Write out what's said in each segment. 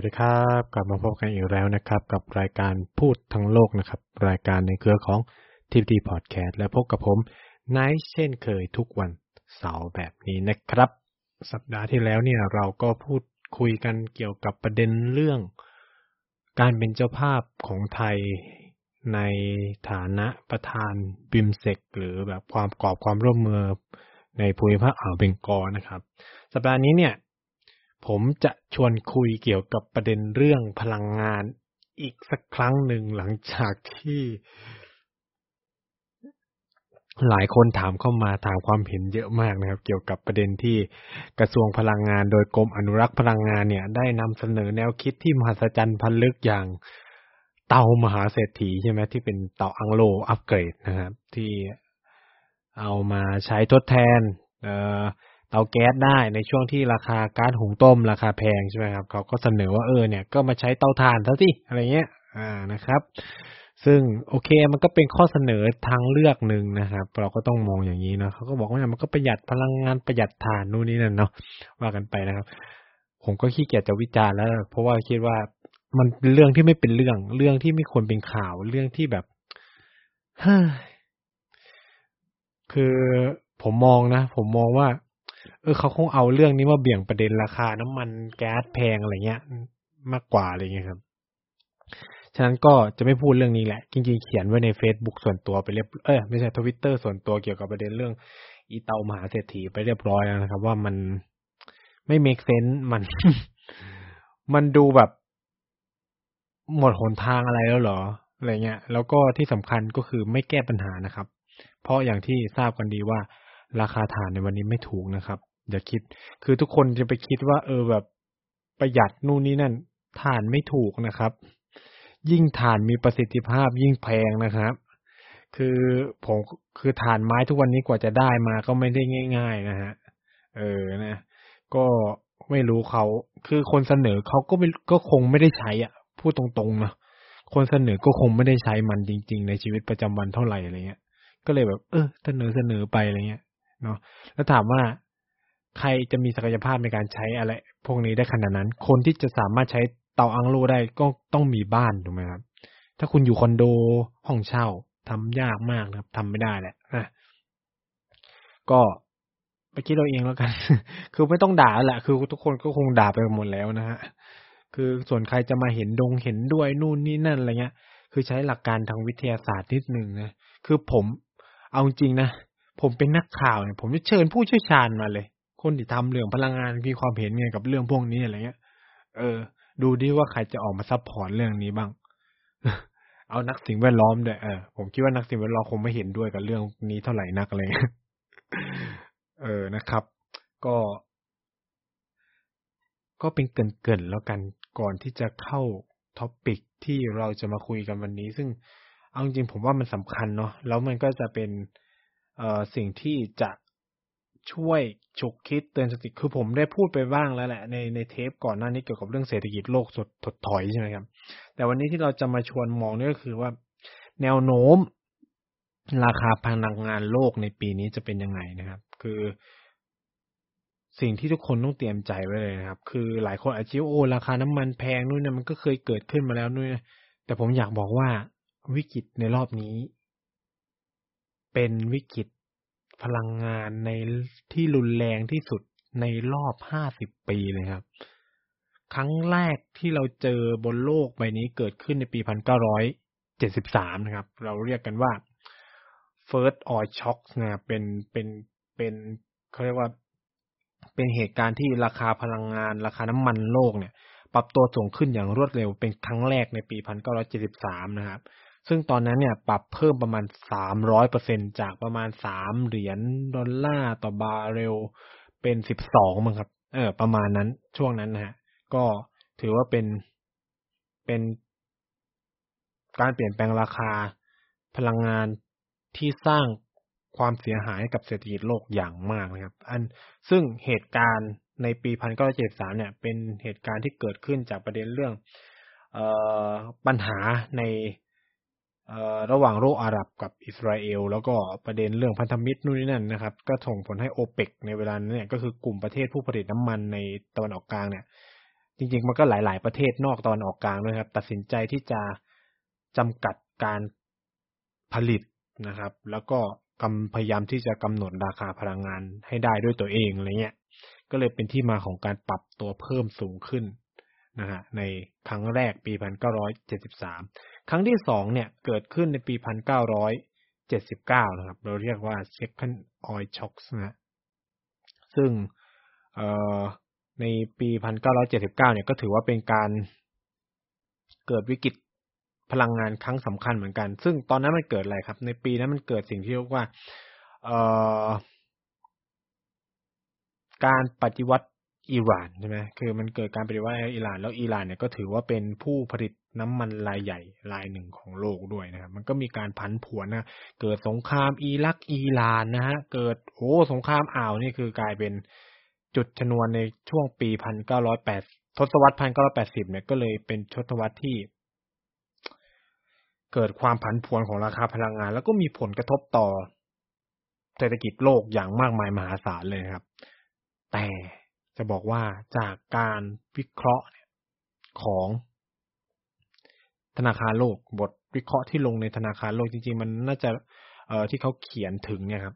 สวัสดีครับ กลับมาพบกันอีกแล้วนะครับ กับรายการพูดทั้งโลกนะครับ รายการในเครือของทีวีพอดแคสต์และพบกับผมไนท์เช่นเคยทุกวันเสาร์แบบนี้นะครับ สัปดาห์ที่แล้วเนี่ยเราก็พูดคุยกันเกี่ยวกับประเด็นเรื่อง การเป็นเจ้าภาพของไทยในฐานะประธานบิมเซกหรือแบบความกรอบความร่วมมือในภูมิภาคอ่าวเบงกอลนะครับ สัปดาห์นี้เนี่ย ผมจะชวนคุยเกี่ยวกับประเด็นเรื่องพลังงานอีกสักครั้งหนึ่งหลังจากที่ หลายคนถามเข้ามาถามความเห็นเยอะมากนะครับ เกี่ยวกับประเด็นที่กระทรวงพลังงาน โดยกรมอนุรักษ์พลังงานเนี่ย ได้นำเสนอแนวคิดที่มหัศจรรย์พันลึกอย่างเตามหาเศรษฐีใช่ไหมที่เป็นเตาอังโลอัปเกรดนะครับ ที่เอามาใช้ทดแทน เอ่อ เตาแก๊สได้ในช่วงที่ราคาก๊าซหุงต้มราคาแพงใช่ไหมครับเขาก็เสนอว่าเออเนี่ยก็มาใช้เตาถ่านซะสิอะไรเงี้ย อ่านะครับ ซึ่งโอเคมันก็เป็นข้อเสนอทางเลือกหนึ่งนะครับ เราก็ต้องมองอย่างนี้นะเขาก็บอกว่ามันก็ประหยัดพลังงานประหยัดถ่านนู่นนี่นั่นเนาะว่ากันไปนะครับ ผมก็ขี้เกียจจะวิจารณ์แล้ว เพราะว่าคิดว่ามันเป็นเรื่องที่ไม่เป็นเรื่องเรื่องที่ไม่ควรเป็นข่าวเรื่องที่แบบคือผมมองนะ ผมมองว่า เออเขาคงเอาเรื่องนี้มาเบี่ยงประเด็นราคาน้ำมันแก๊สแพงอะไรเงี้ย มากกว่าอะไรเงี้ยครับ ฉะนั้นก็จะไม่พูดเรื่องนี้แหละ จริงๆเขียนไว้ใน Facebook ส่วนตัวไปเรียบ เออไม่ใช่ทวิตเตอร์ส่วนตัวเกี่ยวกับประเด็นเรื่อง อีเตามหาเศรษฐีไปเรียบร้อยแล้วนะครับ ว่ามันไม่ make sense มัน มันดูแบบหมดหนทางอะไรแล้วเหรออะไรเงี้ย แล้วก็ที่สำคัญก็คือไม่แก้ปัญหานะครับ เพราะอย่างที่ทราบกันดีว่าราคาถ่านในวันนี้ไม่ถูกนะครับ อย่าคิด คือทุกคนจะไปคิดว่า เออแบบประหยัดนู่นนี่นั่นถ่านไม่ถูกนะครับ ยิ่งถ่านมีประสิทธิภาพยิ่งแพงนะครับ คือผมคือถ่านไม้ทุกวันนี้กว่าจะได้มาก็ไม่ได้ง่าย ๆ นะฮะ เออนะ ก็ไม่รู้เขา คือคนเสนอเขาก็ไม่ก็คงไม่ได้ใช้อะ พูดตรงๆนะคนเสนอก็คงไม่ได้ใช้มันจริง ๆ ในชีวิตประจำวันเท่าไหร่อะไรเงี้ย ก็เลยแบบ เออเสนอเสนอไปอะไรเงี้ยเนาะแล้วถามว่า ใครจะมีศักยภาพในการใช้อะไร พวกนี้ได้ขนาดนั้น คนที่จะสามารถใช้เตาอังโลได้ก็ต้องมีบ้านถูกไหมครับ ถ้าคุณอยู่คอนโดห้องเช่าทำยากมากนะครับทำไม่ได้แหละนะก็ไปคิดเราเองแล้วกัน คือไม่ต้องด่าแหละ คือทุกคนก็คงด่าไปหมดแล้วนะฮะ คือส่วนใครจะมาเห็นดงเห็นด้วยนู่นนี่นั่นอะไรเงี้ย คือใช้หลักการทางวิทยาศาสตร์นิดนึงนะ คือผมเอาจริงนะ ผมเป็นนักข่าวเนี่ย ผมจะเชิญผู้เชี่ยวชาญมาเลย คนที่ทำเรื่องพลังงานมีความเห็นไงกับเรื่องพวกนี้อะไรเงี้ย เออ ดูดิว่าใครจะออกมา support เรื่องนี้บ้าง เอานักสิ่งแวดล้อมด้วยเออผมคิดว่านักสิ่งแวดล้อมคงไม่เห็นด้วยกับเรื่องนี้เท่าไหร่นักอะไรเงี้ยเออนะครับ ก็ ก็เป็นเกินๆแล้วกันก่อนที่จะเข้าท็อปิกที่เราจะมาคุยกันวันนี้ ซึ่งเอาจริงผมว่ามันสำคัญเนาะแล้วมันก็จะเป็นเอ่อสิ่งที่จะ ช่วยฉุกคิดเตือนสติคือผมได้พูดไปบ้างแล้วแหละในในเทปก่อนหน้านี้เกี่ยวกับเรื่องเศรษฐกิจโลกสดถดถอยใช่ไหมครับ แต่วันนี้ที่เราจะมาชวนมองนี่ก็คือว่า แนวโน้ม ราคาพลังงานโลกในปีนี้จะเป็นยังไงนะครับ คือ สิ่งที่ทุกคนต้องเตรียมใจไว้เลยนะครับ คือหลายคนอาจจะโอ้ราคาน้ำมันแพงนู่นนะมันก็เคยเกิดขึ้นมาแล้วนู่นนะแต่ผมอยากบอกว่าวิกฤตในรอบนี้ เป็นวิกฤต พลังงานในที่รุนแรงที่สุดในรอบห้าสิบปีเลยครับ ครั้งแรกที่เราเจอบนโลกใบนี้เกิดขึ้นในปีพันเก้าร้อยเจ็ดสิบสามนะครับ เราเรียกกันว่า first oil shock นะเป็นเป็นเป็นเขาเรียกว่าเป็นเหตุการณ์ที่ราคาพลังงาน ราคาน้ำมันโลกเนี่ย ปรับตัวสูงขึ้นอย่างรวดเร็วเป็นครั้งแรกในปีพันเก้าร้อยเจ็ดสิบสามนะครับ ซึ่งตอนนั้นเนี่ยปรับเพิ่มประมาณสามร้อยเปอร์เซ็นจากประมาณสามเหรียญดอลลาร์ต่อบาร์เรลเป็นสิบสองมั้งครับ เออ ประมาณนั้นช่วงนั้นนะฮะ ก็ถือว่าเป็นเป็นการเปลี่ยนแปลงราคาพลังงานที่สร้างความเสียหายให้กับเศรษฐกิจโลกอย่างมากนะครับ อันซึ่งเหตุการณ์ในปีพันเก้าเจ็ดสามเนี่ย เป็นเหตุการณ์ที่เกิดขึ้นจากประเด็นเรื่องออปัญหาใน ระหว่างโลกอาหรับกับอิสราเอล แล้วก็ประเด็นเรื่องพันธมิตรนู่นนี่นั่นนะครับ ก็ส่งผลให้โอเปกในเวลานั้นเนี่ยก็คือกลุ่มประเทศผู้ผลิตน้ำมันในตะวันออกกลางเนี่ย จริงๆ มันก็หลาย ๆ ประเทศนอกตอนออกกลางด้วยครับ ตัดสินใจที่จะจำกัดการผลิตนะครับ แล้วก็กำพยายามที่จะกำหนดราคาพลังงานให้ได้ด้วยตัวเองอะไรเงี้ยก็เลยเป็นที่มาของการปรับตัวเพิ่มสูงขึ้น นะฮะในครั้งแรกปี 1973 ครั้งที่สองเนี่ยเกิดขึ้นในปี 1979 นะครับ เราเรียกว่า second oil shocks นะซึ่งในปี 1979 เนี่ยก็ถือว่าเป็นการเกิดวิกฤตพลังงานครั้งสำคัญเหมือนกัน ซึ่งตอนนั้นมันเกิดอะไรครับ ในปีนั้นมันเกิดสิ่งที่เรียกว่าการปฏิวัติ อิหร่านใช่ไหมคือมันเกิดการปฏิวัติอิหร่าน แล้วอิหร่านเนี่ยก็ถือว่าเป็นผู้ผลิตน้ำมันรายใหญ่รายหนึ่งของโลกด้วยนะครับ มันก็มีการพันผวนนะเกิดสงครามอิรักอิหร่านนะฮะ เกิดโอ้สงครามอ่าวนี่คือกลายเป็นจุดชนวนในช่วงปีพันเก้าร้อยแปดทศวรรษพันเก้าร้อยแปดสิบเนี่ยก็เลยเป็นทศวรรษที่ เกิดความผันผวนของราคาพลังงาน แล้วก็มีผลกระทบต่อเศรษฐกิจโลกอย่างมากมายมหาศาลเลยครับ แต่ จะบอกว่าจากการวิเคราะห์ของธนาคารโลก บทวิเคราะห์ที่ลงในธนาคารโลกจริงๆ มันน่าจะเอ่อที่เขาเขียนถึงเนี่ยครับ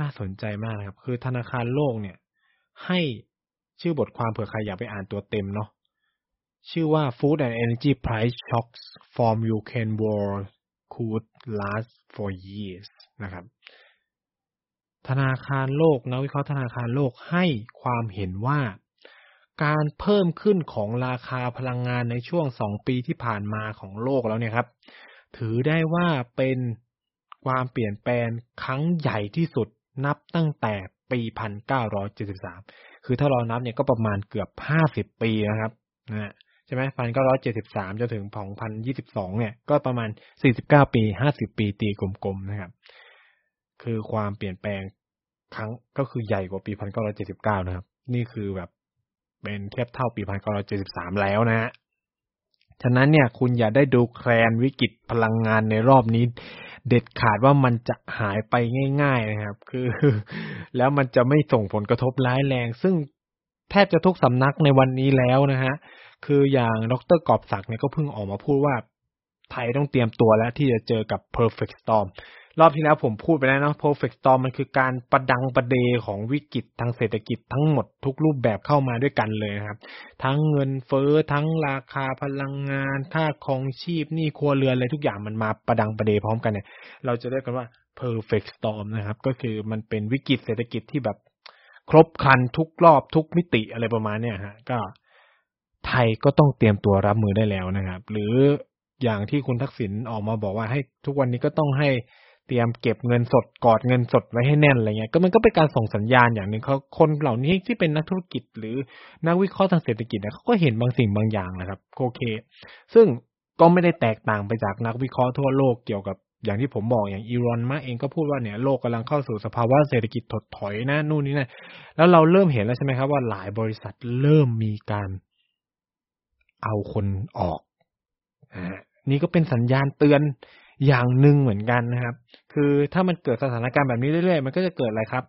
น่าสนใจมากนะครับ คือธนาคารโลกเนี่ย ให้ชื่อบทความเผื่อใครอยากไปอ่านตัวเต็มเนาะชื่อว่า Food and Energy Price Shocks from Ukraine War Could Last for Years นะครับ ธนาคารโลกนักวิเคราะห์ธนาคารโลกให้ความเห็นว่า การเพิ่มขึ้นของราคาพลังงานในช่วงสองปีที่ผ่านมาของโลกแล้วเนี่ยครับ ถือได้ว่าเป็นความเปลี่ยนแปลงครั้งใหญ่ที่สุดนับตั้งแต่ปี 1973 คือถ้าเรานับเนี่ยก็ประมาณเกือบ 50 ปีนะครับนะใช่ไหมพันเก้าร้อยเจ็ดสิบสามจนถึงสองพันยี่สิบสองเนี่ย ก็ประมาณสี่สิบเก้าปีห้าสิบปีตีกลมๆนะครับ คือความเปลี่ยนแปลงครั้งก็คือใหญ่กว่าปีพันเก้าร้อยเจ็ดสิบเก้านะครับ นี่คือแบบเป็นเทียบเท่าปีพันเก้าร้อยเจ็สิบสามแล้วนะฮะ ฉะนั้นเนี่ยคุณอย่าได้ดูแคลนวิกฤตพลังงานในรอบนี้ เด็ดขาดว่ามันจะหายไปง่าย ๆนะครับ คือ แล้วมันจะไม่ส่งผลกระทบร้ายแรง ซึ่งแทบจะทุกสำนักในวันนี้แล้วนะฮะ คืออย่างดรกอบศักดิ์เนี่ยก็เพิ่งออกมาพูดว่าไทยต้องเตรียมตัวแล้วที่จะเจอกับ perfect storm รอบที่แล้วผมพูดไปแล้วนะ perfect storm มันคือการประดังประเดของวิกฤตทางเศรษฐกิจทั้งหมดทุกรูปแบบเข้ามาด้วยกันเลยครับ ทั้งเงินเฟ้อทั้งราคาพลังงาน ค่าครองชีพนี่ครัวเรือนอะไรทุกอย่างมันมาประดังประเดพร้อมกันเนี่ย เราจะเรียกกันว่า perfect storm นะครับ ก็คือมันเป็นวิกฤตเศรษฐกิจที่แบบครบครันทุกรอบทุกมิติอะไรประมาณเนี้ยฮะก็ไทยก็ต้องเตรียมตัวรับมือได้แล้วนะครับ หรืออย่างที่คุณทักษิณออกมาบอกว่าให้ทุกวันนี้ก็ต้องให้ เตรียมเก็บเงินสดกอดเงินสดไว้ให้แน่นอะไรเงี้ยก็มันก็เป็นการส่งสัญญาณอย่างหนึ่งเขาคนเหล่านี้ที่เป็นนักธุรกิจหรือนักวิเคราะห์ทางเศรษฐกิจเนี่ยเขาก็เห็นบางสิ่งบางอย่างนะครับโอเค ซึ่งก็ไม่ได้แตกต่างไปจากนักวิเคราะห์ทั่วโลกเกี่ยวกับอย่างที่ผมบอกอย่างอีรอนมาเองก็พูดว่าเนี่ยโลกกำลังเข้าสู่สภาวะเศรษฐกิจถดถอยนะนู่นนี่นะแล้วเราเริ่มเห็นแล้วใช่ไหมครับว่าหลายบริษัทเริ่มมีการเอาคนออกอ่านี่ก็เป็นสัญญาณเตือนอย่างหนึ่งเหมือนกันนะครับ คือถ้ามันเกิดสถานการณ์แบบนี้เรื่อยๆ มันก็จะเกิดอะไรครับ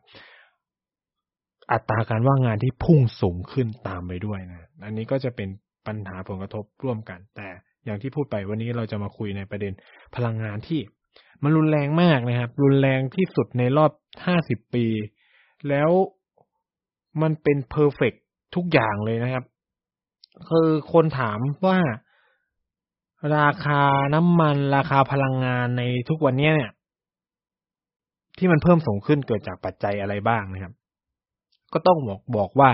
อัตราการว่างงานที่พุ่งสูงขึ้นตามไปด้วยนะ อันนี้ก็จะเป็นปัญหาผลกระทบร่วมกัน แต่อย่างที่พูดไปวันนี้เราจะมาคุยในประเด็นพลังงานที่มันรุนแรงมากนะครับ รุนแรงที่สุดในรอบห้าสิบปี แล้วมันเป็นเพอร์เฟกทุกอย่างเลยนะครับ คือคนถามว่าราคาน้ำมันราคาพลังงานในทุกวันนี้เนี่ย ที่มันเพิ่มสูงขึ้นเกิดจากปัจจัยอะไรบ้างนะครับ ก็ต้องบอกบอกว่า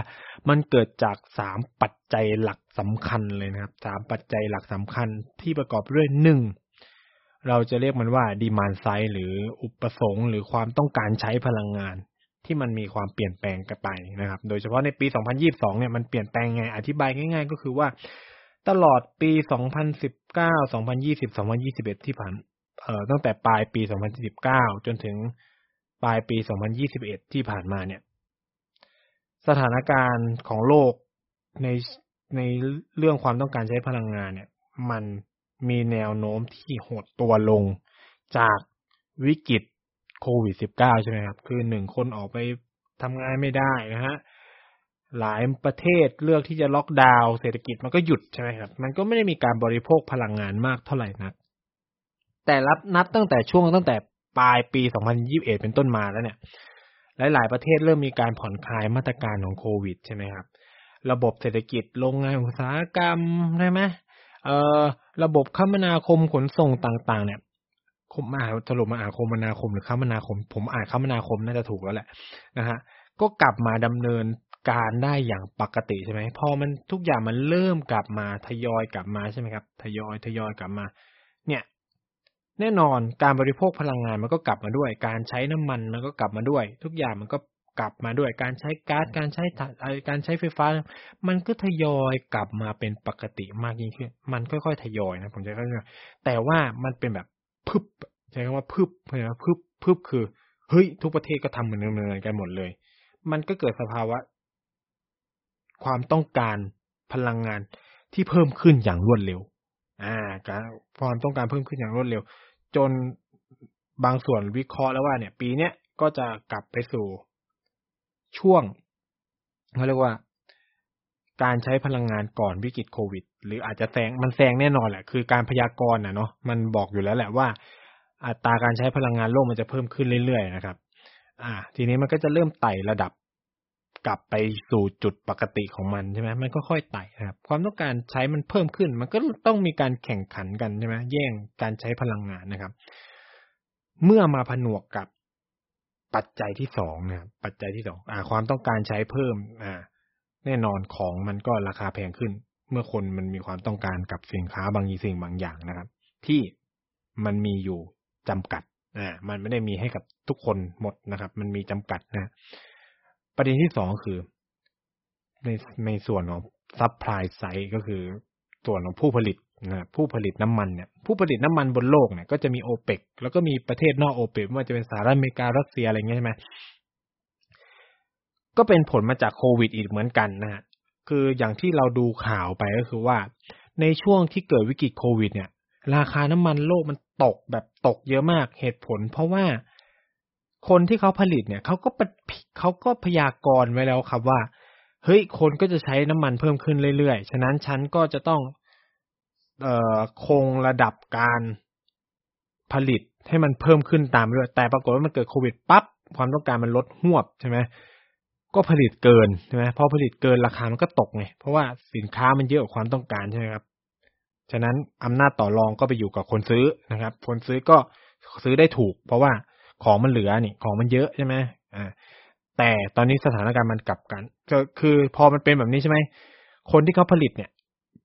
มันเกิดจากสามปัจจัยหลักสำคัญเลยนะครับสามปัจจัยหลักสำคัญที่ประกอบด้วยหนึ่งเราจะเรียกมันว่าดีมานไซด์หรืออุปสงค์ หรือความต้องการใช้พลังงาน ที่มันมีความเปลี่ยนแปลงกันไปนะครับ โดยเฉพาะในปี 2022 เนี่ยมันเปลี่ยนแปลงไง อธิบายง่าย ๆ ก็คือว่าตลอดปี 2019 2020 2021 ที่ผ่าน เอ่อ ตั้งแต่ปลายปี 2019 จนถึง ปลายปี 2021 ที่ผ่านมาเนี่ย สถานการณ์ของโลกในในเรื่องความต้องการใช้พลังงานเนี่ย มันมีแนวโน้มที่หดตัวลงจากวิกฤตโควิด -19 ใช่ไหมครับ คือหนึ่งคนออกไปทำงานไม่ได้นะฮะหลายประเทศเลือกที่จะล็อกดาวน์เศรษฐกิจมันก็หยุดใช่ไหมครับ มันก็ไม่ได้มีการบริโภคพลังงานมากเท่าไหร่นัก แต่รับนับตั้งแต่ช่วงตั้งแต่ ปลายปี 2021 เป็นต้นมาแล้วเนี่ย หลายๆประเทศเริ่มมีการผ่อนคลายมาตรการของโควิดใช่ไหมครับ ระบบเศรษฐกิจโรงงานอุตสาหกรรมใช่ไหมเอ่อระบบคมนาคมขนส่งต่าง ๆ เนี่ยคมมาสรุปมาอ่านคมนาคมหรือคมนาคม ผมอ่านคมนาคมน่าจะถูกแล้วแหละนะฮะก็กลับมาดำเนินการได้อย่างปกติใช่ไหมพอมันทุกอย่างมันเริ่มกลับมาทยอยกลับมาใช่ไหมครับ ทยอยทยอยกลับมา แน่นอนการบริโภคพลังงานมันก็กลับมาด้วย การใช้น้ำมันมันก็กลับมาด้วย ทุกอย่างมันก็กลับมาด้วย การใช้ก๊าซการใช้การใช้ไฟฟ้า มันก็ทยอยกลับมาเป็นปกติมากยิ่งขึ้น มันค่อยๆทยอยนะผมจะเข้าใจแต่ว่ามันเป็นแบบพึบใช้คำว่าพึบเห็นไหมพึบพึบคือเฮ้ยทุกประเทศก็ทำเหมือนเมือนกันหมดเลย มันก็เกิดสภาวะ ความต้องการพลังงานที่เพิ่มขึ้นอย่างรวดเร็ว การความต้องการเพิ่มขึ้นอย่างรวดเร็ว จนบางส่วนวิเคราะห์แล้วว่าเนี่ย ปีเนี้ยก็จะกลับไปสู่ช่วงเขาเรียกว่า การใช้พลังงานก่อนวิกฤตโควิด หรืออาจจะแซงมันแซงแน่นอนแหละ คือการพยากรณ์นะเนาะมันบอกอยู่แล้วแหละว่า อัตราการใช้พลังงานโลกมันจะเพิ่มขึ้นเรื่อยๆนะครับ อ่า ทีนี้มันก็จะเริ่มไต่ระดับ กลับไปสู่จุดปกติของมันใช่ไหมมันก็ค่อยไต่นะครับ ความต้องการใช้มันเพิ่มขึ้น มันก็ต้องมีการแข่งขันกันใช่ไหมแย่งการใช้พลังงานนะครับ เมื่อมาผนวกกับปัจจัยที่สองนะครับปัจจัยที่สองอ่า ความต้องการใช้เพิ่ม อ่า แน่นอนของมันก็ราคาแพงขึ้น เมื่อคนมันมีความต้องการกับสินค้าบางสิ่งบางอย่างนะครับ ที่มันมีอยู่จำกัดอ่ามันไม่ได้มีให้กับทุกคนหมดนะครับ มันมีจำกัดนะ ประเด็นที่สองคือ ในในส่วนของ supply side ก็คือส่วนของผู้ผลิตนะผู้ผลิตน้ำมันเนี่ยผู้ผลิตน้ำมันบนโลกเนี่ยก็จะมีโอเปกแล้วก็มีประเทศนอกโอเปกไม่ว่าจะเป็นสหรัฐอเมริการัสเซียอะไรเงี้ยใช่ไหมก็เป็นผลมาจากโควิดอีกเหมือนกันนะฮะคืออย่างที่เราดูข่าวไปก็คือว่า ในช่วงที่เกิดวิกฤตโควิด เนี่ย ราคาน้ำมันโลกมันตกแบบตกเยอะมากเหตุผล เพราะว่า คนที่เขาผลิตเนี่ยเขาก็เขาก็พยากรณ์ไว้แล้วครับว่า เฮ้ย คนก็จะใช้น้ำมันเพิ่มขึ้นเรื่อยๆ ฉะนั้นฉันก็จะต้องเอ่อคงระดับการผลิตให้มันเพิ่มขึ้นตามด้วยแต่ปรากฏว่ามันเกิดโควิดปั๊บความต้องการมันลดหวบใช่ไหมก็ผลิตเกินใช่ไหมพอผลิตเกินราคามันก็ตกไงเพราะว่าสินค้ามันเยอะกว่าความต้องการใช่ไหมครับฉะนั้นอำนาจต่อรองก็ไปอยู่กับคนซื้อนะครับ คนซื้อก็ซื้อได้ถูก เพราะว่า ของมันเหลือนี่ของมันเยอะใช่ไหมอ่า แต่ตอนนี้สถานการณ์มันกลับกัน ก็คือพอมันเป็นแบบนี้ใช่ไหมคนที่เขาผลิตเนี่ย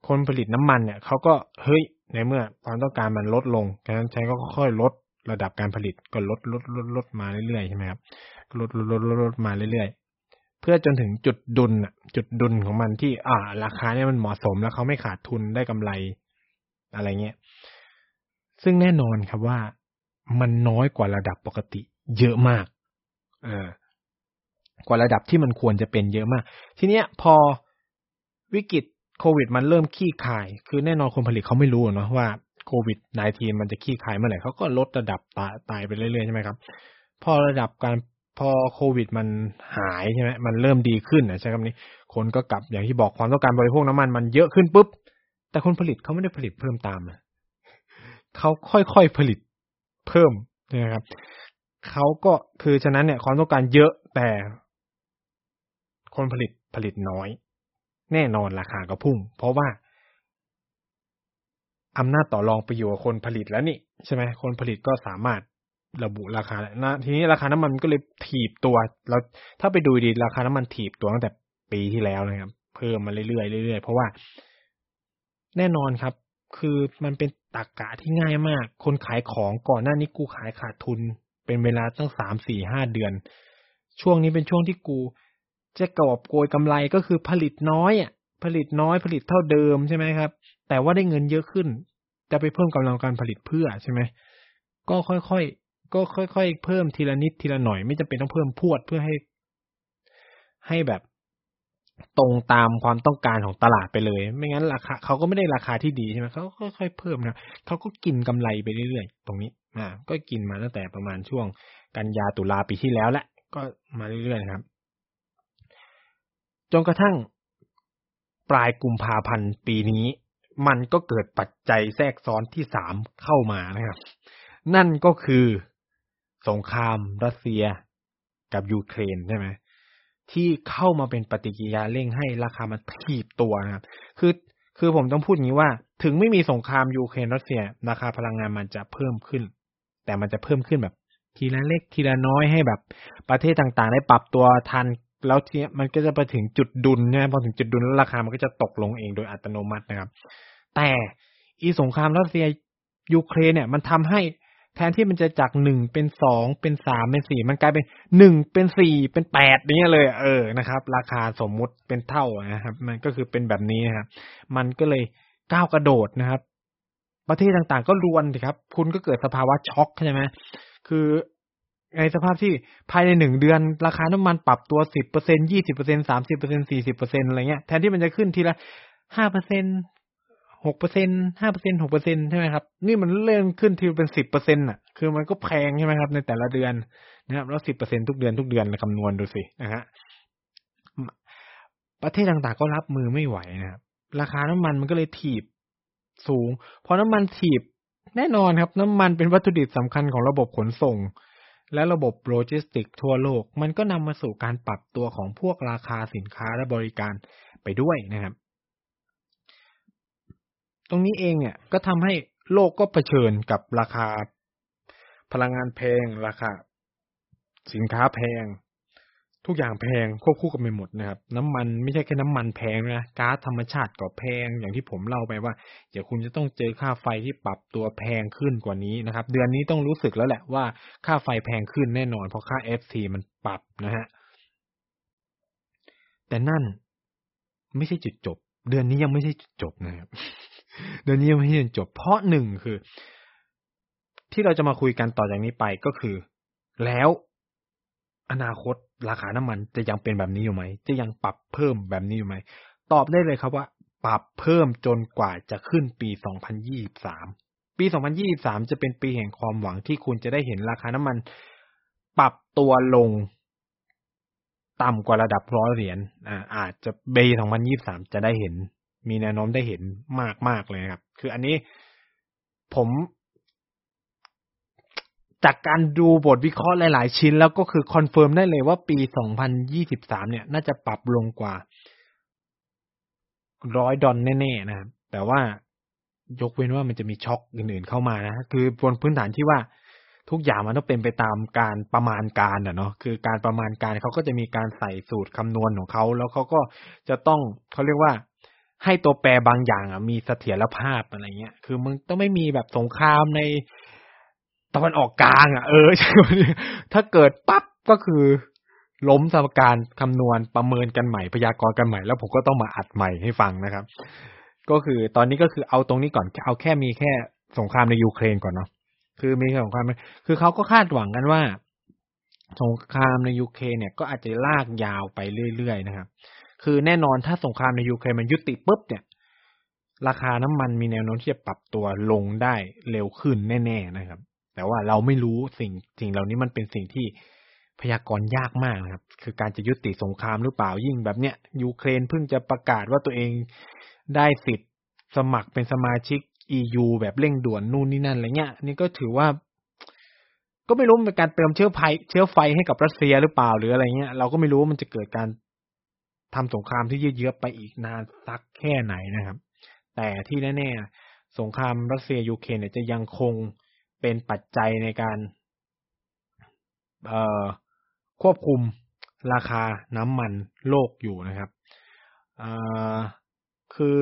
คนผลิตน้ำมันเนี่ยเขาก็เฮ้ยในเมื่อความต้องการมันลดลงดังนั้นใช้ก็ค่อยลดระดับการผลิตก็ลดลดลดลดมาเรื่อยๆใช่ไหมครับลดลดลดลดลดมาเรื่อยๆ เพื่อจนถึงจุดดุลจุดดุลของมันที่อ่า ราคาเนี่ยมันเหมาะสมแล้วเขาไม่ขาดทุนได้กำไรอะไรเงี้ย ซึ่งแน่นอนครับว่า มันน้อยกว่าระดับปกติ เยอะมากกว่าระดับที่มันควรจะเป็นเยอะมาก ทีเนี้ยพอวิกฤตโควิด มันเริ่มขี้คาย คือแน่นอนคนผลิตเขาไม่รู้เนาะว่าโควิด -19 มันจะขี้คายเมื่อไหร่เขาก็ลดระดับตายตายไปเรื่อยๆใช่ไหมครับ พอระดับการพอโควิดมันหายใช่ไหมมันเริ่มดีขึ้นนะใช่คำนี้ คนก็กลับอย่างที่บอกความต้องการบริโภคน้ำมันมันเยอะขึ้นปุ๊บ แต่คนผลิตเขาไม่ได้ผลิตเพิ่มตามเขาค่อยๆผลิต เพิ่มนะครับเขาก็คือฉะนั้นเนี่ยความต้องการเยอะแต่ คนผลิตผลิตน้อย แน่นอนราคาก็พุ่ง เพราะว่าอำนาจต่อรองไปอยู่กับคนผลิตแล้วนี่ใช่ไหมคนผลิตก็สามารถระบุราคานะทีนี้ราคาน้ำมันก็เลยถีบตัวเราถ้าไปดูดีราคาน้ำมันถีบตัวตั้งแต่ปีที่แล้วนะครับ เพิ่มมาเรื่อยๆเรื่อยๆเพราะว่า แน่นอนครับ คือมันเป็นตรกกะที่ง่ายมาก คนขายของก่อนหน้านี้กูขายขาดทุน เป็นเวลาตั้งสามสี่ห้าเดือน ช่วงนี้เป็นช่วงที่กู จะกอบโกยกำไรก็คือผลิตน้อยอะ ผลิตน้อยผลิตเท่าเดิมใช่ไหมครับ แต่ว่าได้เงินเยอะขึ้น จะไปเพิ่มกำลังการผลิตเพื่อใช่ไหมก็ค่อยๆก็ค่อยๆเพิ่มทีละนิดทีละหน่อย ไม่จำเป็นต้องเพิ่มพวดเพื่อให้ ให้แบบ ตรงตามความต้องการของตลาดไปเลย ไม่งั้นราคาเขาก็ไม่ได้ราคาที่ดีใช่ไหมเขาค่อยๆเพิ่มนะเขาก็กินกำไรไปเรื่อยๆตรงนี้อ่าก็กินมาตั้งแต่ประมาณช่วงกันยาตุลาปีที่แล้วแหละ ก็มาเรื่อยๆครับ จนกระทั่งปลายกุมภาพันธ์ปีนี้ มันก็เกิดปัจจัยแทรกซ้อนที่สามเข้ามานะครับ นั่นก็คือสงครามรัสเซียกับยูเครนใช่ไหม ที่เข้ามาเป็นปฏิกิริยาเร่งให้ราคามันถีบตัวนะครับ คือคือผมต้องพูดอย่างนี้ว่า ถึงไม่มีสงครามยูเครนรัสเซีย ราคาพลังงานมันจะเพิ่มขึ้น แต่มันจะเพิ่มขึ้นแบบ ทีละเล็กทีละน้อยให้แบบ ประเทศต่างๆ ได้ปรับตัวทันแล้วทีมันก็จะไปถึงจุดดุลใช่ไหมพอถึงจุดดุลแล้วราคามันก็จะตกลงเองโดยอัตโนมัตินะครับ แต่อีสงครามรัสเซียยูเครนเนี่ย มันทำให้ แทนที่มันจะจากหนึ่งเป็นสองเป็นสามเป็นสี่มันกลายเป็นหนึ่งเป็นสี่เป็นแปดนี้เลย เออนะครับ ราคาสมมุติเป็นเท่านะครับ มันก็คือเป็นแบบนี้นะครับมันก็เลยก้าวกระโดดนะครับ ประเทศต่างๆ ก็รวนครับ คุณก็เกิดสภาวะช็อกใช่ไหมคือในสภาพที่ภายในหนึ่งเดือนราคาน้ำมันปรับตัวสิบเปอร์เซ็นยี่สิบเปอร์เซ็นสามสิบเปอร์เซ็นสี่สิบเปอร์เซ็นอะไรเงี้ยแทนที่มันจะขึ้นทีละห้าเปอร์เซ็นต์ หกเปอร์เซ็นต์ห้าเปอร์เซ็นต์หกเปอร์เซ็นต์ใช่ไหมครับ นี่มันเริ่มขึ้นทีเป็นสิบเปอร์เซ็นต์อะ คือมันก็แพงใช่ไหมครับ ในแต่ละเดือนนะครับ แล้วสิบเปอร์เซ็นต์ทุกเดือนทุกเดือนคำนวณดูสินะฮะ ประเทศต่างๆก็รับมือไม่ไหวนะครับ ราคาน้ำมันมันก็เลยถีบสูง พอน้ำมันถีบแน่นอนครับ น้ำมันเป็นวัตถุดิบสำคัญของระบบขนส่ง และระบบโลจิสติกส์ทั่วโลก มันก็นำมาสู่การปรับตัวของพวกราคาสินค้าและบริการไปด้วยนะครับ ตรงนี้เองเนี่ยก็ทำให้โลกก็เผชิญกับราคา พลังงานแพงราคา สินค้าแพง ทุกอย่างแพงควบคู่กันไปหมดนะครับ น้ำมันไม่ใช่แค่น้ำมันแพงนะก๊าซธรรมชาติก็แพงอย่างที่ผมเล่าไปว่า เดี๋ยวคุณจะต้องเจอค่าไฟที่ปรับตัวแพงขึ้นกว่านี้นะครับ เดือนนี้ต้องรู้สึกแล้วแหละว่าค่าไฟแพงขึ้นแน่นอน เพราะค่า FC มันปรับนะฮะแต่นั่นไม่ใช่จุดจบ เดือนนี้ยังไม่ใช่จุดจบนะครับ เดือนนี้ยังไม่เห็นจบ เพราะหนึ่งคือ ที่เราจะมาคุยกันต่อจากนี้ไปก็คือ แล้วอนาคตราคาน้ำมันจะยังเป็นแบบนี้อยู่ไหม จะยังปรับเพิ่มแบบนี้อยู่ไหม ตอบได้เลยครับว่า ปรับเพิ่มจนกว่าจะขึ้นปี 2023 ปี 2023 จะเป็นปีแห่งความหวังที่คุณจะได้เห็นราคาน้ำมัน ปรับตัวลง ต่ำกว่าระดับร้อยเหรียญ อ่า อาจจะปี2023 จะได้เห็น มีแนวโน้มได้เห็นมากมากเลยครับ คืออันนี้ผมจากการดูบทวิเคราะห์หลาย ๆ ชิ้น แล้วก็คือ confirm ได้เลยว่าปี 2023 เนี่ย น่าจะปรับลงกว่าร้อยดอลแน่ ๆ นะครับ แต่ว่ายกเว้นว่ามันจะมีช็อคอื่น ๆ เข้ามานะ คือบนพื้นฐานที่ว่าทุกอย่างมันต้องเป็นไปตามการประมาณการอะเนาะ คือการประมาณการเขาก็จะมีการใส่สูตรคำนวณของเขา แล้วเขาก็จะต้องเขาเรียกว่า ให้ตัวแปรบางอย่างอะมีเสถียรภาพอะไรเงี้ย คือมึงต้องไม่มีแบบสงครามในตะวันออกกลาง อะ เออใช่ถ้าเกิดปั๊บก็คือ ล้มสมการคำนวณประเมินกันใหม่พยากรณ์กันใหม่ แล้วผมก็ต้องมาอัดใหม่ให้ฟังนะครับ ก็คือตอนนี้ก็คือเอาตรงนี้ก่อนเอาแค่มีแค่สงครามในยูเครนก่อนเนาะคือมีสงครามคือเขาก็คาดหวังกันว่า สงครามในยูเครนเนี่ย ก็อาจจะลากยาวไปเรื่อยๆนะครับ คือแน่นอนถ้าสงครามในยูเครนมันยุติปุ๊บเนี่ยราคาน้ำมันมีแนวโน้มที่จะปรับตัวลงได้เร็วขึ้นแน่ ๆนะครับ แต่ว่าเราไม่รู้สิ่งสิ่งเหล่านี้มันเป็นสิ่งที่พยากรณ์ยากมากนะครับ คือการจะยุติสงครามหรือเปล่ายิ่งแบบเนี้ยยูเครนเพิ่งจะประกาศว่าตัวเองได้สิทธิ์สมัครเป็นสมาชิก EU แบบเร่งด่วนนู่นนี่นั่นอะไรเงี้ยนี่ก็ถือว่า ก็ไม่รู้เป็นการเติมเชื้อไฟเชื้อไฟให้กับรัสเซียหรือเปล่าหรืออะไรเงี้ยเราก็ไม่รู้ว่ามันจะเกิดการ ทำสงครามที่ยืดเยื้อไปอีกนานสักแค่ไหนนะครับ แต่ที่แน่ๆสงครามรัสเซียยูเครนเนี่ยจะยังคงเป็นปัจจัยในการควบคุมราคาน้ำมันโลกอยู่นะครับคือ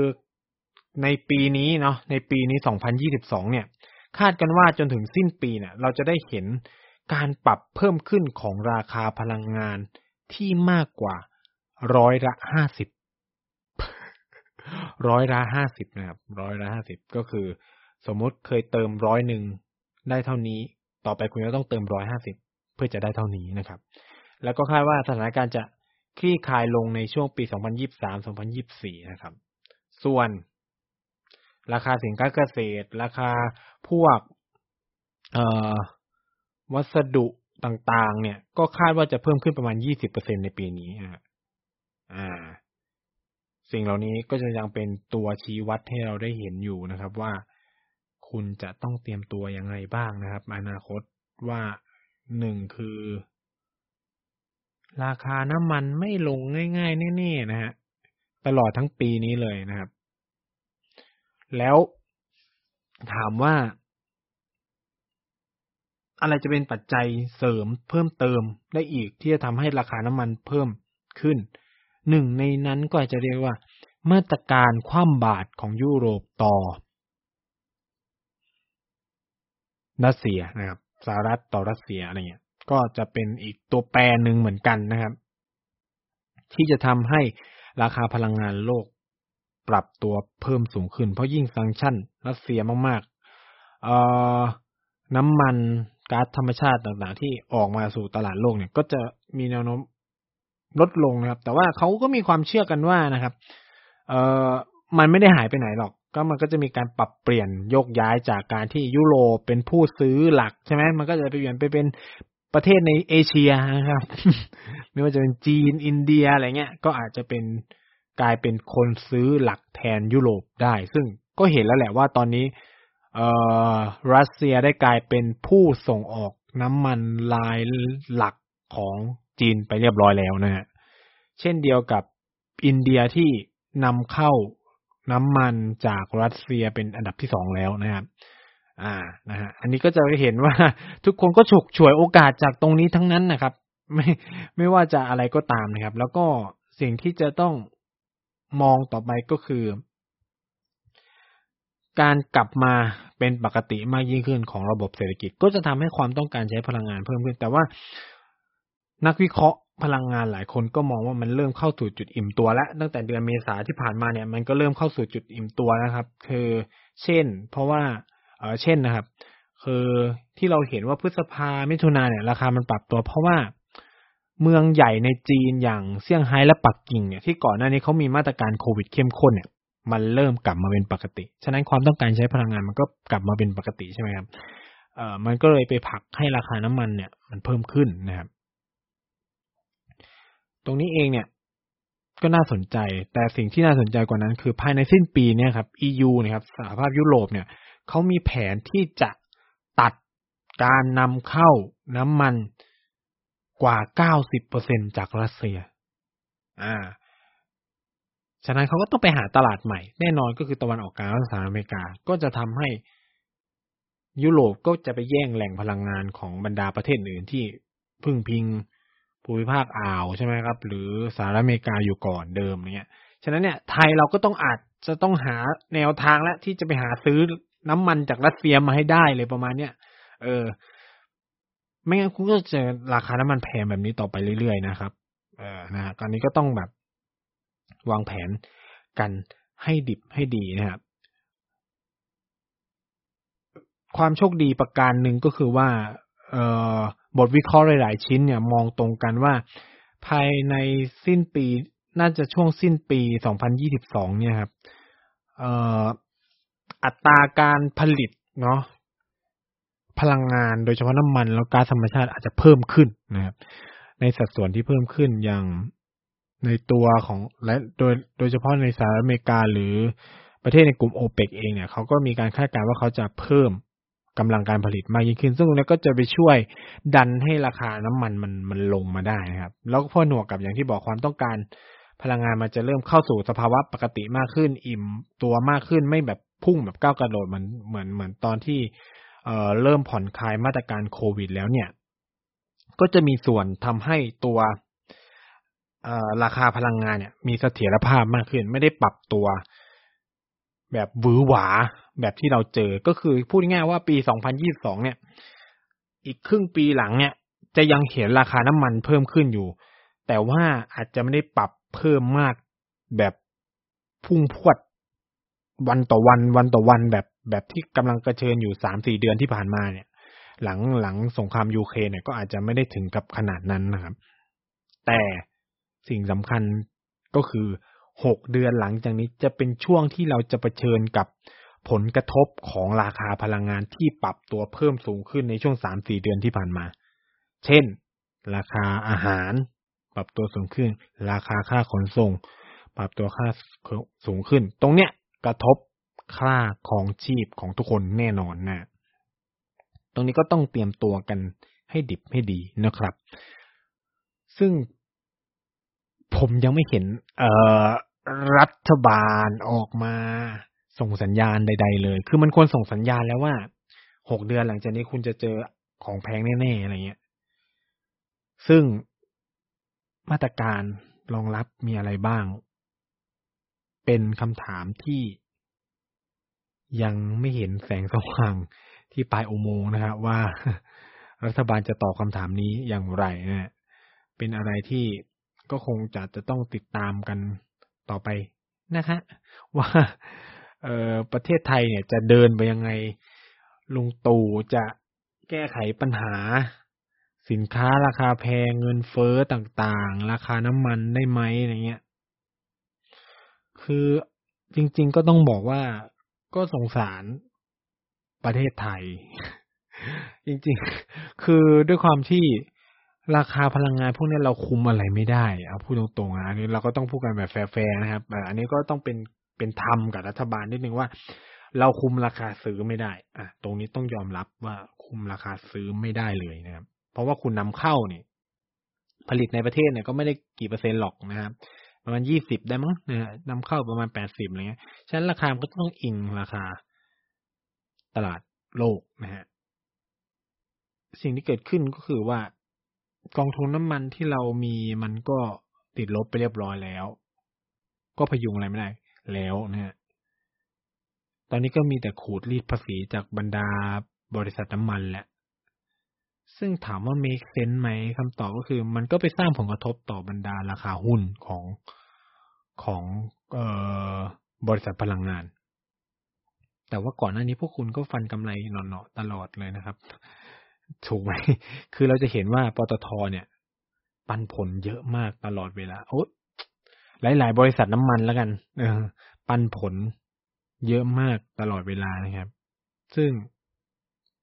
ในปีนี้เนาะในปีนี้ 2022 เนี่ย คาดกันว่าจนถึงสิ้นปีเนี่ย เราจะได้เห็นการปรับเพิ่มขึ้นของราคาพลังงานที่มากกว่า ร้อยละห้าสิบร้อยละห้าสิบนะครับร้อยละห้าสิบก็คือ สมมุติเคยเติมร้อยหนึ่งได้เท่านี้ ต่อไปคุณก็ต้องเติมร้อยห้าสิบเพื่อจะได้เท่านี้นะครับ แล้วก็คาดว่าสถานการณ์จะคลี่คลายลงในช่วงปี 2023-2024 นะครับ ส่วน ราคาสินค้าเกษตร ราคาพวกวัสดุต่างๆ เนี่ย ก็คาดว่าจะเพิ่มขึ้นประมาณ 20%ในปีนี้ อ่า สิ่งเหล่านี้ก็จะยังเป็นตัวชี้วัดให้เราได้เห็นอยู่นะครับ ว่าคุณจะต้องเตรียมตัวยังไงบ้างนะครับ อนาคตว่าหนึ่งคือ ราคาน้ำมันไม่ลงง่าย ๆ แน่ๆนะฮะตลอดทั้งปีนี้เลยนะครับ แล้วถามว่า อะไรจะเป็นปัจจัยเสริมเพิ่มเติมได้อีกที่จะทำให้ราคาน้ำมันเพิ่มขึ้น หนึ่งในนั้นก็จะเรียกว่า มาตรการคว่ำบาตรของยุโรปต่อรัสเซียนะครับสหรัฐต่อรัสเซียอะไรเงี้ย ก็จะเป็นอีกตัวแปรหนึ่งเหมือนกันนะครับ ที่จะทำให้ราคาพลังงานโลกปรับตัวเพิ่มสูงขึ้น เพราะยิ่งซังชั่นรัสเซียมากๆ เอ่อ น้ำมันก๊าซธรรมชาติต่างๆ ที่ออกมาสู่ตลาดโลกเนี่ย ก็จะมีแนวโน้ม ลดลงนะครับ แต่ว่าเขาก็มีความเชื่อกันว่านะครับ เอ่อมันไม่ได้หายไปไหนหรอก ก็มันก็จะมีการปรับเปลี่ยนโยกย้ายจากการที่ยุโรปเป็นผู้ซื้อหลักใช่ไหมมันก็จะไปเปลี่ยนไปเป็นประเทศในเอเชียนะครับ ไม่ว่าจะเป็นจีนอินเดียอะไรเงี้ย ก็อาจจะเป็นกลายเป็นคนซื้อหลักแทนยุโรปได้ ซึ่งก็เห็นแล้วแหละว่าตอนนี้ เอ่อรัสเซียได้กลายเป็นผู้ส่งออกน้ำมันลายหลักของ จีนไปเรียบร้อยแล้วนะฮะเช่นเดียวกับอินเดียที่นำเข้าน้ำมันจากรัสเซียเป็นอันดับที่สองแล้วนะครับ อ่า นะฮะ อันนี้ก็จะเห็นว่าทุกคนก็ฉกฉวยโอกาสจากตรงนี้ทั้งนั้นนะครับ ไม่ ไม่ว่าจะอะไรก็ตามนะครับ แล้วก็สิ่งที่จะต้องมองต่อไปก็คือ การกลับมาเป็นปกติมากยิ่งขึ้นของระบบเศรษฐกิจ ก็จะทำให้ความต้องการใช้พลังงานเพิ่มขึ้น แต่ว่า นักวิเคราะห์พลังงานหลายคนก็มองว่ามันเริ่มเข้าสู่จุดอิ่มตัวแล้ว ตั้งแต่เดือนเมษาที่ผ่านมาเนี่ยมันก็เริ่มเข้าสู่จุดอิ่มตัวนะครับ คือ เช่น เพราะว่าเออเช่นนะครับ คือที่เราเห็นว่าพฤษภามิถุนาเนี่ยราคามันปรับตัว เพราะว่าเมืองใหญ่ในจีนอย่างเซี่ยงไฮ้และปักกิ่งเนี่ยที่ก่อนหน้านี้เขามีมาตรการโควิดเข้มข้นเนี่ยมันเริ่มกลับมาเป็นปกติ ฉะนั้นความต้องการใช้พลังงานมันก็กลับมาเป็นปกติใช่ไหมครับเอ่อมันก็เลยไปผลักให้ราคาน้ำมันเนี่ย มันเพิ่มขึ้นนะครับ ตรงนี้เองเนี่ย ก็น่าสนใจ แต่สิ่งที่น่าสนใจกว่านั้น คือภายในสิ้นปีเนี่ยครับ EU นะครับสหภาพยุโรปเนี่ยเขามีแผนที่จะตัดการนำเข้าน้ำมันกว่าเก้าสิบเปอร์เซ็นจากรัสเซีย อ่า ฉะนั้นเขาก็ต้องไปหาตลาดใหม่ แน่นอนก็คือตะวันออกกลางสหรัฐอเมริกา ก็จะทำให้ยุโรปก็จะไปแย่งแหล่งพลังงานของบรรดาประเทศอื่นที่พึ่งพิง ภูมิภาคอ่าวใช่ไหมครับ หรือสหรัฐอเมริกาอยู่ก่อนเดิมเนี่ยฉะนั้นเนี่ยไทยเราก็ต้องอาจจะต้องหาแนวทางและที่จะไปหาซื้อน้ำมันจากรัสเซียมาให้ได้เลยประมาณเนี้ยเออ ไม่งั้นคุณก็จอราคาน้ำมันแพงแบบนี้ต่อไปเรื่อยๆนะครับ เออนะตอนนี้ก็ต้องแบบ วางแผนกันให้ดิบให้ดีนะครับ ความโชคดีประการหนึ่งก็คือว่า เออบทวิเคราะห์หลาย ๆ ชิ้นเนี่ยมองตรงกันว่า ภายในสิ้นปีน่าจะช่วงสิ้นปี 2022 เนี่ยครับเออัตราการผลิตเนาะพลังงานโดยเฉพาะน้ำมันแล้วก๊าซธรรมชาติอาจจะเพิ่มขึ้นนะครับ ในสัดส่วนที่เพิ่มขึ้นอย่างในตัวของและโดยโดยเฉพาะในสหรัฐอเมริกาหรือประเทศในกลุ่มโอเปกเองเนี่ยเขาก็มีการคาดการณ์ว่าเขาจะเพิ่ม กำลังการผลิตมากยิ่งขึ้น ซึ่งตรงนี้ก็จะไปช่วยดันให้ราคาน้ำมันมันมันลงมาได้นะครับ แล้วก็พอหนวกกับอย่างที่บอกความต้องการ พลังงานมันจะเริ่มเข้าสู่สภาวะปกติมากขึ้น อิ่มตัวมากขึ้นไม่แบบพุ่งแบบก้าวกระโดดเหมือนเหมือนเหมือนตอนที่เอ่อเริ่มผ่อนคลายมาตรการโควิด แล้วเนี่ย ก็จะมีส่วนทำให้ตัวราคาพลังงานเนี่ยมีเสถียรภาพมากขึ้น ไม่ได้ปรับตัว แบบหวือหวาแบบที่เราเจอ ก็คือพูดง่ายว่าปี 2022 เนี่ย อีกครึ่งปีหลังเนี่ย จะยังเห็นราคาน้ำมันเพิ่มขึ้นอยู่ แต่ว่าอาจจะไม่ได้ปรับเพิ่มมากแบบพุ่งพวดวันต่อวันวันต่อวันแบบแบบที่กำลังกระเชิญอยู่สามสี่เดือนที่ผ่านมาเนี่ย หลังหลังสงครามยูเครนเนี่ยก็อาจจะไม่ได้ถึงกับขนาดนั้นนะครับ แต่สิ่งสำคัญก็คือ หกเดือนหลังจากนี้จะเป็นช่วงที่เราจะะเผชิญกับผลกระทบของราคาพลังงานที่ปรับตัวเพิ่มสูงขึ้นในช่วงสามสี่เดือนที่ผ่านมา เช่น ราคาอาหาร ปรับตัวสูงขึ้น ราคาค่าขนส่ง ปรับตัวค่าสูงขึ้น ตรงเนี้ยกระทบค่าของชีพของทุกคนแน่นอนนะตรงนี้ก็ต้องเตรียมตัวกันให้ดิบให้ดีนะครับ ซึ่งผมยังไม่เห็น เอ่อ รัฐบาลออกมาส่งสัญญาณใด ๆ เลย คือมันควรส่งสัญญาณแล้วว่าหกเดือนหลังจากนี้คุณจะเจอของแพงแน่ๆอะไรเงี้ย ซึ่งมาตรการรองรับมีอะไรบ้าง เป็นคำถามที่ยังไม่เห็นแสงสว่างที่ปลายอุโมงค์นะครับว่ารัฐบาลจะตอบคำถามนี้อย่างไรนะเป็นอะไรที่ก็คงจะจะต้องติดตามกัน ต่อไปนะคะว่าเออประเทศไทยเนี่ยจะเดินไปยังไงลุงตู่จะแก้ไขปัญหา สินค้าราคาแพงเงินเฟ้อต่างๆ ราคาน้ำมันได้ไหมอะไรเงี้ย คือจริง ๆ ก็ต้องบอกว่าก็สงสารประเทศไทย จริง ๆ คือด้วยความที่ ราคาพลังงานพวกนี้เราคุมอะไรไม่ได้เอาพูดตรงๆนะอันนี้เราก็ต้องพูดกันแบบแฟร์ๆนะครับอันนี้ก็ต้องเป็นเป็นธรรมกับรัฐบาลนิดนึงว่า เราคุมราคาซื้อไม่ได้ อะ ตรงนี้ต้องยอมรับว่าคุมราคาซื้อไม่ได้เลยนะครับ เพราะว่าคุณนำเข้าเนี่ยผลิตในประเทศเนี่ยก็ไม่ได้กี่เปอร์เซ็นต์หรอกนะครับประมาณยี่สิบได้มั้งนะนำเข้าประมาณแปดสิบอะไรเงี้ย ฉะนั้นราคาก็ต้องอิงราคาตลาดโลกนะฮะ สิ่งที่เกิดขึ้นก็คือว่า กองทุนน้ำมันที่เรามีมันก็ติดลบไปเรียบร้อยแล้ว ก็พยุงอะไรไม่ได้แล้วนะฮะตอนนี้ก็มีแต่ขูดรีดภาษีจากบรรดาบริษัทน้ำมันแหละ ซึ่งถามว่า make sense ไหมคำตอบก็คือ มันก็ไปสร้างผลกระทบต่อบรรดาราคาหุ้นของของออบริษัทพลังงาน แต่ว่าก่อนหน้านี้พวกคุณก็ฟันกำไรหนอๆตลอดเลยนะครับ ถูกไหม คือเราจะเห็นว่าปตทเนี่ย ปันผลเยอะมากตลอดเวลา โอ้หลาย ๆ บริษัทน้ำมันแล้วกันเออปันผลเยอะมากตลอดเวลานะครับ ซึ่ง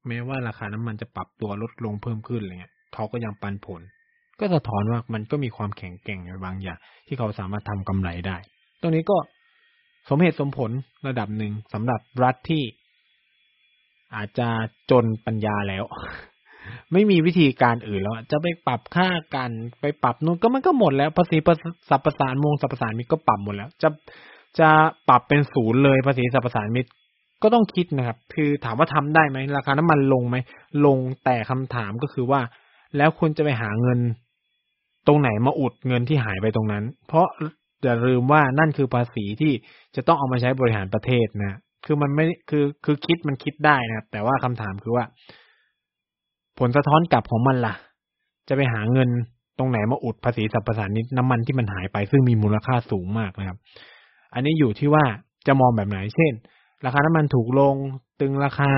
แม้ว่าราคาน้ำมันจะปรับตัวลดลงเพิ่มขึ้นอะไรเงี้ยเขาก็ยังปันผล ก็สะท้อนว่ามันก็มีความแข็งแกร่งในบางอย่าง ที่เขาสามารถทำกำไรได้ ตรงนี้ก็สมเหตุสมผลระดับหนึ่งสำหรับรัฐที่อาจจะจนปัญญาแล้ว ไม่มีวิธีการอื่นแล้ว จะไปปรับค่ากันไปปรับนู่นก็มันก็หมดแล้วภาษีสัพประสานมงสัพประสานมิตรก็ปรับหมดแล้ว จะจะปรับเป็นศูนย์เลยภาษีสัพประสานมิตรก็ต้องคิดนะครับ คือถามว่าทำได้ไหมราคาน้ำมันลงไหมลงแต่คำถามก็คือว่า แล้วคุณจะไปหาเงินตรงไหนมาอุดเงินที่หายไปตรงนั้น เพราะอย่าลืมว่านั่นคือภาษีที่จะต้องเอามาใช้บริหารประเทศนะ คือมันไม่คือคือคิดมันคิดได้นะครับแต่ว่าคำถามคือว่า ผลสะท้อนกลับของมันล่ะ จะไปหาเงินตรงไหนมาอุดภาษีสรรพสามิตน้ำมันที่มันหายไปซึ่งมีมูลค่าสูงมากนะครับ อันนี้อยู่ที่ว่าจะมองแบบไหน เช่น ราคาน้ำมันถูกลง ตึงราคา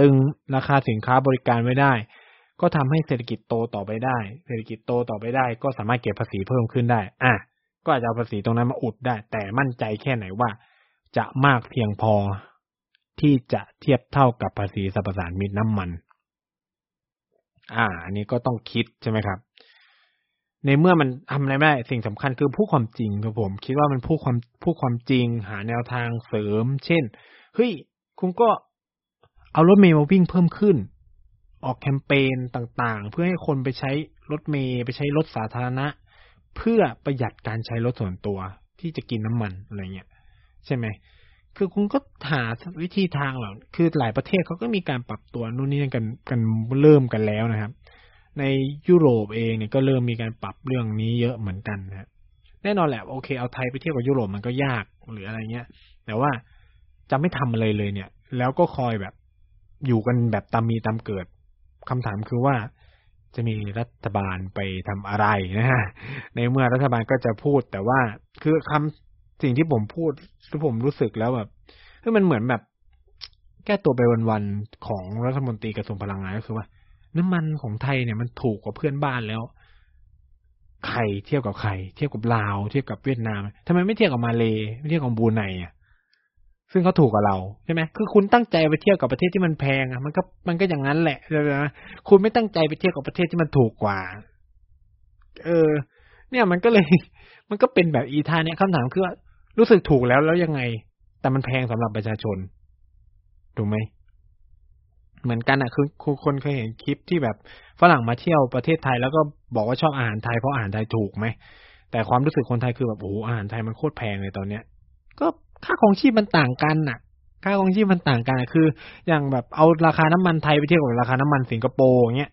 ตึงราคาสินค้าบริการไว้ได้ ก็ทำให้เศรษฐกิจโตต่อไปได้ เศรษฐกิจโตต่อไปได้ ก็สามารถเก็บภาษีเพิ่มขึ้นได้ อะ ก็อาจจะเอาภาษีตรงนั้นมาอุดได้ แต่มั่นใจแค่ไหนว่า จะมากเพียงพอที่จะเทียบเท่ากับภาษีสรรพสานมิตน้ำมัน อ่า อันนี้ก็ต้องคิดใช่ไหมครับ ในเมื่อมันทำอะไรไม่ได้สิ่งสำคัญคือพูดความจริงครับผม คิดว่ามันพูดความพูดความจริง หาแนวทางเสริม เช่น เฮ้ย คุณก็เอารถเมล์มาวิ่งเพิ่มขึ้น ออกแคมเปญต่างๆ เพื่อให้คนไปใช้รถเมล์ไปใช้รถสาธารณะ เพื่อประหยัดการใช้รถส่วนตัวที่จะกินน้ำมันอะไรเงี้ยใช่ไหม คือคุณก็หาวิธีทางเหรอคือหลายประเทศเขาก็มีการปรับตัวนู่นนี่กันกันเริ่มกันแล้วนะครับ ในยุโรปเองเนี่ยก็เริ่มมีการปรับเรื่องนี้เยอะเหมือนกันนะแน่นอนแหละโอเคเอาไทยไปเทียบกับยุโรปมันก็ยากหรืออะไรเงี้ย แต่ว่าจะไม่ทำอะไรเลยเนี่ย แล้วก็คอยแบบอยู่กันแบบตามมีตามเกิดคำถามคือว่าจะมีรัฐบาลไปทำอะไรนะฮะในเมื่อรัฐบาลก็จะพูดแต่ว่าคือคำ สิ่งที่ผมพูดที่ผมรู้สึกแล้วแบบคือมันเหมือนแบบ แก้ตัวไปวันๆของรัฐมนตรีกระทรวงพลังงานก็คือว่า น้ำมันของไทยเนี่ยมันถูกกว่าเพื่อนบ้านแล้วใครเทียบกับใคร เทียบกับลาว เทียบกับเวียดนามทำไมไม่เทียบกับมาเลไม่เทียบกับบูไนอะซึ่งเขาถูกกว่าเราใช่ไหมคือคุณตั้งใจไปเทียบกับประเทศที่มันแพงอะมันก็มันก็อย่างนั้นแหละใช่ไหมคุณไม่ตั้งใจไปเทียบกับประเทศที่มันถูกกว่า เออ เนี่ยมันก็เลย มันก็เป็นแบบอีทาเนี่ยคำถามคือว่า รู้สึกถูกแล้วแล้วยังไง แต่มันแพงสำหรับประชาชน ถูกไหม เหมือนกันอะ คือคนเคยเห็นคลิปที่แบบฝรั่งมาเที่ยวประเทศไทยแล้วก็บอกว่าชอบอาหารไทยเพราะอาหารไทยถูกไหม แต่ความรู้สึกคนไทยคือแบบโอ้โหอาหารไทยมันโคตรแพงเลยตอนเนี้ย ก็ค่าของชีพมันต่างกันน่ะ ค่าของชีพมันต่างกัน คือ อย่างแบบเอาราคาน้ำมันไทยไปเทียบกับราคาน้ำมันสิงคโปร์เงี้ย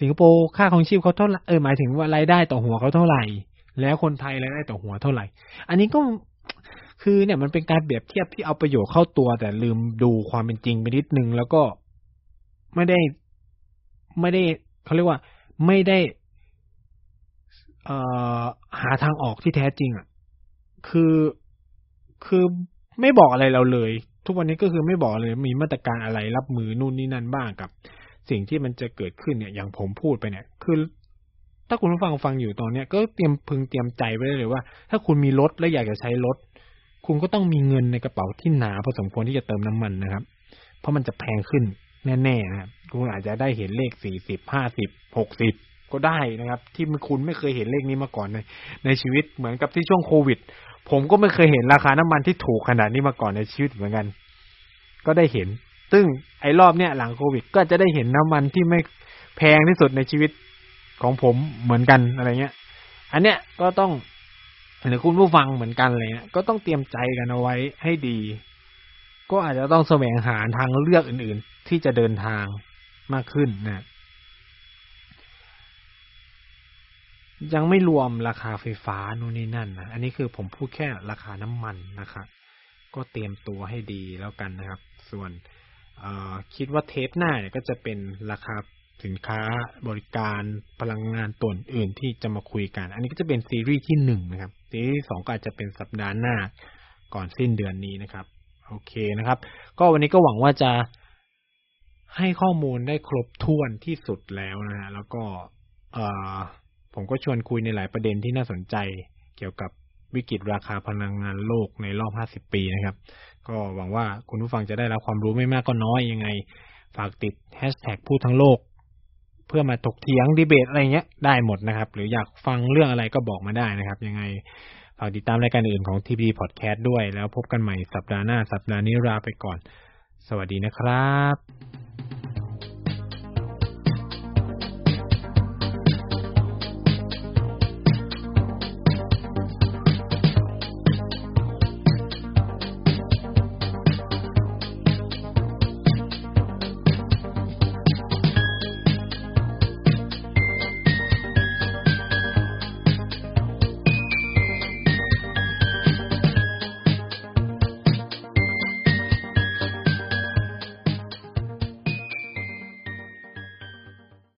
สิงคโปร์ค่าของชีพเขาเท่าไหร่ เออหมายถึงว่ารายได้ต่อหัวเขาเท่าไหร่ แล้วคนไทยรายได้ต่อหัวเท่าไหร่ อันนี้ก็คือเนี่ยมันเป็นการเปรียบเทียบที่เอาประโยชน์เข้าตัว แต่ลืมดูความเป็นจริงไปนิดนึง แล้วก็ไม่ได้ไม่ได้เขาเรียกว่า ไม่ได้เอ่อหาทางออกที่แท้จริงอะคือคือไม่บอกอะไรเราเลย ทุกวันนี้ก็คือไม่บอกเลยมีมาตรการอะไรรับมือนู่นนี่นั่นบ้างกับ สิ่งที่มันจะเกิดขึ้นเนี่ยอย่างผมพูดไปเนี่ย คือ ถ้าคุณผู้ฟังฟังอยู่ตอนเนี้ยก็เตรียมพึงเตรียมใจไว้เลยว่า ถ้าคุณมีรถและอยากจะใช้รถ คุณก็ต้องมีเงินในกระเป๋าที่หนาพอสมควรที่จะเติมน้ำมันนะครับ เพราะมันจะแพงขึ้นแน่ๆนะครับคุณอาจจะได้เห็นเลขสี่สิบห้าสิบหกสิบก็ได้นะครับ ที่คุณไม่เคยเห็นเลขนี้มาก่อนในในชีวิตเหมือนกับที่ช่วงโควิด ผมก็ไม่เคยเห็นราคาน้ำมันที่ถูกขนาดนี้มาก่อนในชีวิตเหมือนกัน ก็ได้เห็น ซึ่งไอ้รอบเนี้ยหลังโควิด ก็จะได้เห็นน้ำมันที่ไม่แพงที่สุดในชีวิต ของผมเหมือนกันอะไรเงี้ย อันเนี้ยก็ต้องหรือคุณผู้ฟังเหมือนกันอะไรเงี้ยก็ต้องเตรียมใจกันเอาไว้ให้ดี ก็อาจจะต้องแสวงหาทางเลือกอื่น ๆ ที่จะเดินทางมากขึ้นนะยังไม่รวมราคาไฟฟ้านู่นนี่นั่นนะอันนี้คือผมพูดแค่ราคาน้ำมันนะครับก็เตรียมตัวให้ดีแล้วกันนะครับ ส่วนคิดว่าเทปหน้าเนี่ยก็จะเป็นราคา สินค้าบริการพลังงานตัวอื่นที่จะมาคุยกัน อันนี้ก็จะเป็นซีรีส์ที่หนึ่งนะครับ ซีรีส์สองก็อาจจะเป็นสัปดาห์หน้าก่อนสิ้นเดือนนี้นะครับ โอเคนะครับ ก็วันนี้ก็หวังว่าจะให้ข้อมูลได้ครบถ้วนที่สุดแล้วนะฮะแล้วก็เออผมก็ชวนคุยในหลายประเด็นที่น่าสนใจเกี่ยวกับวิกฤตราคาพลังงานโลกในรอบ 50 ปีนะครับ ก็หวังว่าคุณผู้ฟังจะได้รับความรู้ไม่มากก็น้อยยังไง ฝากติดแฮชแท็กพูดทั้งโลก พื่อมาถกเถียงดีเบตอะไรเงี้ยได้หมดนะครับ หรืออยากฟังเรื่องอะไรก็บอกมาได้นะครับ ยังไงฝากติดตามรายการอื่นของ TP Podcast ด้วย แล้วพบกันใหม่สัปดาห์หน้าสัปดาห์นี้ลาไปก่อน สวัสดีนะครับ